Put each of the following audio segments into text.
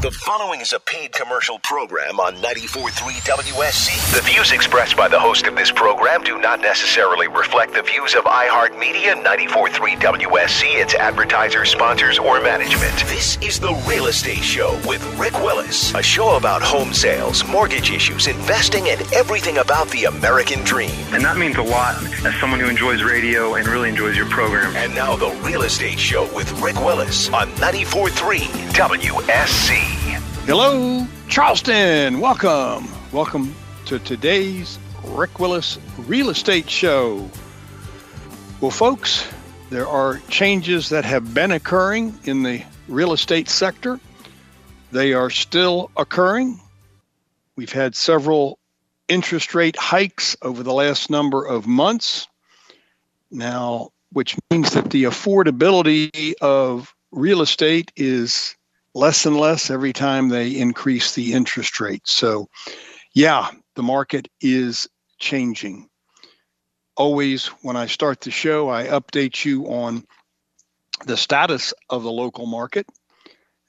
The following is a paid commercial program on 94.3 WSC. The views expressed by the host of this program do not necessarily reflect the views of iHeartMedia, 94.3 WSC, its advertisers, sponsors, or management. This is The Real Estate Show with Rick Willis, a show about home sales, mortgage issues, investing, and everything about the American dream. And that means a lot as someone who enjoys radio and really enjoys your program. And now, The Real Estate Show with Rick Willis on 94.3 WSC. Hello, Charleston. Welcome. Welcome to today's Rick Willis Real Estate Show. Well, folks, there are changes that have been occurring in the real estate sector. They are still occurring. We've had several interest rate hikes over the last number of months. Now, which means that the affordability of real estate is less and less every time they increase the interest rate. So, yeah, the market is changing. Always, when I start the show, I update you on the status of the local market.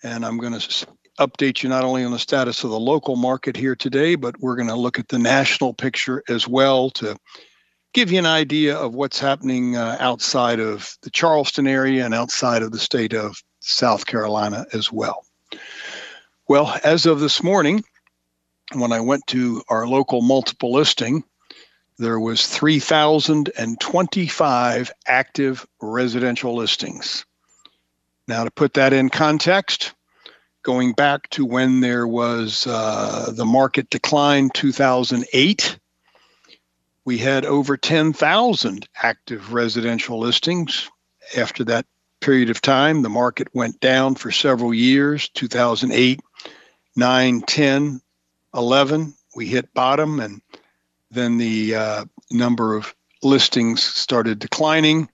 And I'm going to update you not only on the status of the local market here today, but we're going to look at the national picture as well to give you an idea of what's happening uh, outside of the Charleston area and outside of the state of South Carolina as well. Well, as of this morning, when I went to our local multiple listing, there was 3,025 active residential listings. Now, to put that in context, going back to when there was uh, the market decline 2008, we had over 10,000 active residential listings. After that period of time. The market went down for several years 2008, 9, 10, 11. We hit bottom, and then the uh, number of listings started declining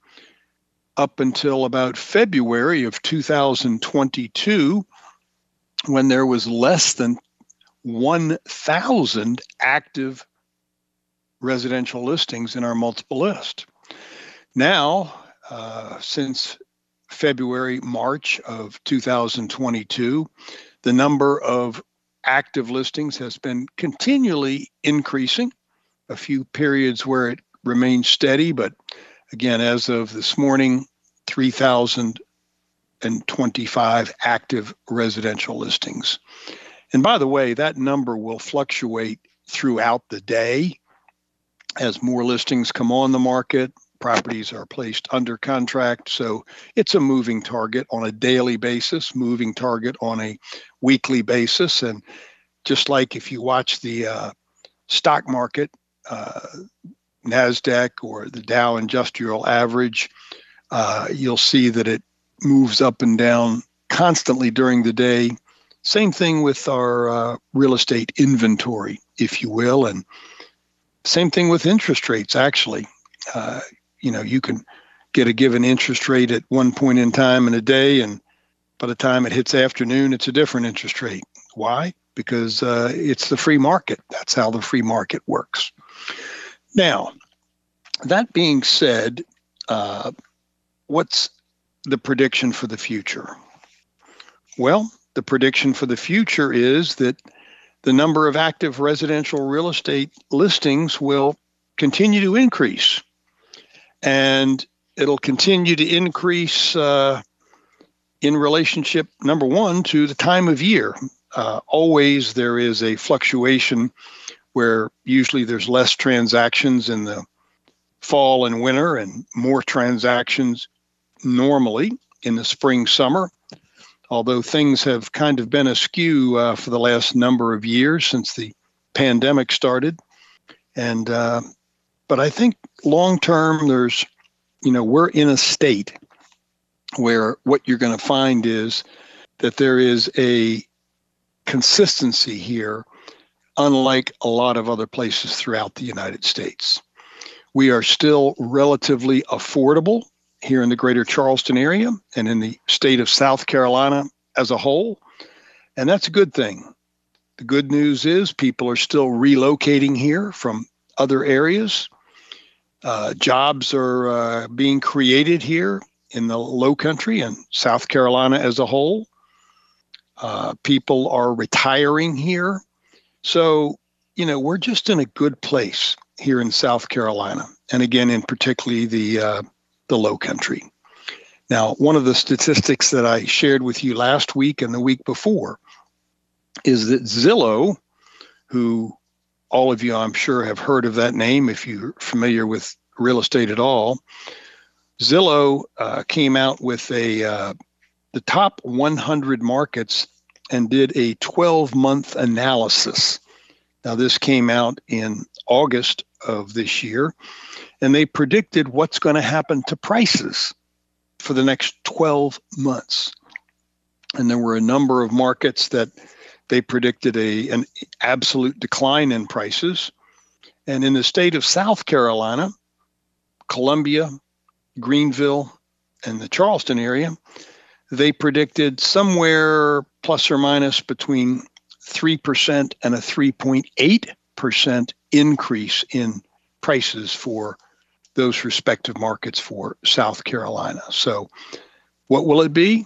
up until about February of 2022 when there was less than 1,000 active residential listings in our multiple list. Now, uh, since February, March of 2022, the number of active listings has been continually increasing. A few periods where it remained steady, but again, as of this morning, 3,025 active residential listings. And by the way, that number will fluctuate throughout the day as more listings come on the market, properties are placed under contract. So it's a moving target on a daily basis, moving target on a weekly basis. And just like if you watch the uh, stock market, uh, NASDAQ or the Dow Industrial Average, uh, you'll see that it moves up and down constantly during the day. Same thing with our uh, real estate inventory, if you will. And same thing with interest rates, actually. Uh, you know you can get a given interest rate at one point in time in a day and by the time it hits afternoon it's a different interest rate. Why? Because uh, it's the free market. That's how the free market works. Now that being said uh, what's the prediction for the future? Well the prediction for the future is that the number of active residential real estate listings will continue to increase and it'll continue to increase uh, in relationship number one to the time of year. Uh, always there is a fluctuation where usually there's less transactions in the fall and winter and more transactions normally in the spring summer. Although things have kind of been askew uh, for the last number of years since the pandemic started. And uh, but I think long term, there's, you know, we're in a state where what you're going to find is that there is a consistency here, unlike a lot of other places throughout the United States. We are still relatively affordable here in the greater Charleston area and in the state of South Carolina as a whole. And that's a good thing. The good news is people are still relocating here from other areas. Uh, jobs are uh, being created here in the low country and South Carolina as a whole. Uh, people are retiring here. So, you know, we're just in a good place here in South Carolina. And again, in particularly the, uh, the low country. Now, one of the statistics that I shared with you last week and the week before is that Zillow, who all of you I'm sure have heard of that name if you're familiar with real estate at all, Zillow uh, came out with a uh, the top 100 markets and did a 12 month analysis. Now, this came out in August of this year, and they predicted what's going to happen to prices for the next 12 months. And there were a number of markets that they predicted a, an absolute decline in prices. And in the state of South Carolina, Columbia, Greenville, and the Charleston area, they predicted somewhere plus or minus between 3% and a 3.8% increase in prices for those respective markets for South Carolina. So, what will it be?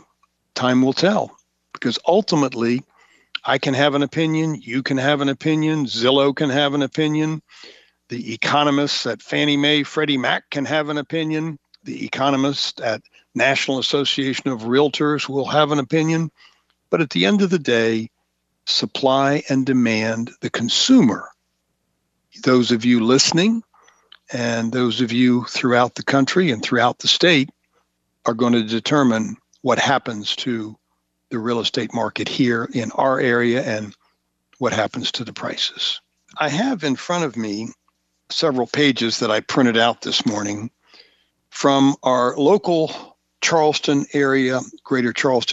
Time will tell. Because ultimately, I can have an opinion, you can have an opinion, Zillow can have an opinion, the economists at Fannie Mae, Freddie Mac can have an opinion, the economists at National Association of Realtors will have an opinion. But at the end of the day, supply and demand, the consumer, those of you listening and those of you throughout the country and throughout the state are going to determine what happens to the real estate market here in our area and what happens to the prices. I have in front of me several pages that I printed out this morning from our local Charleston area, Greater Charleston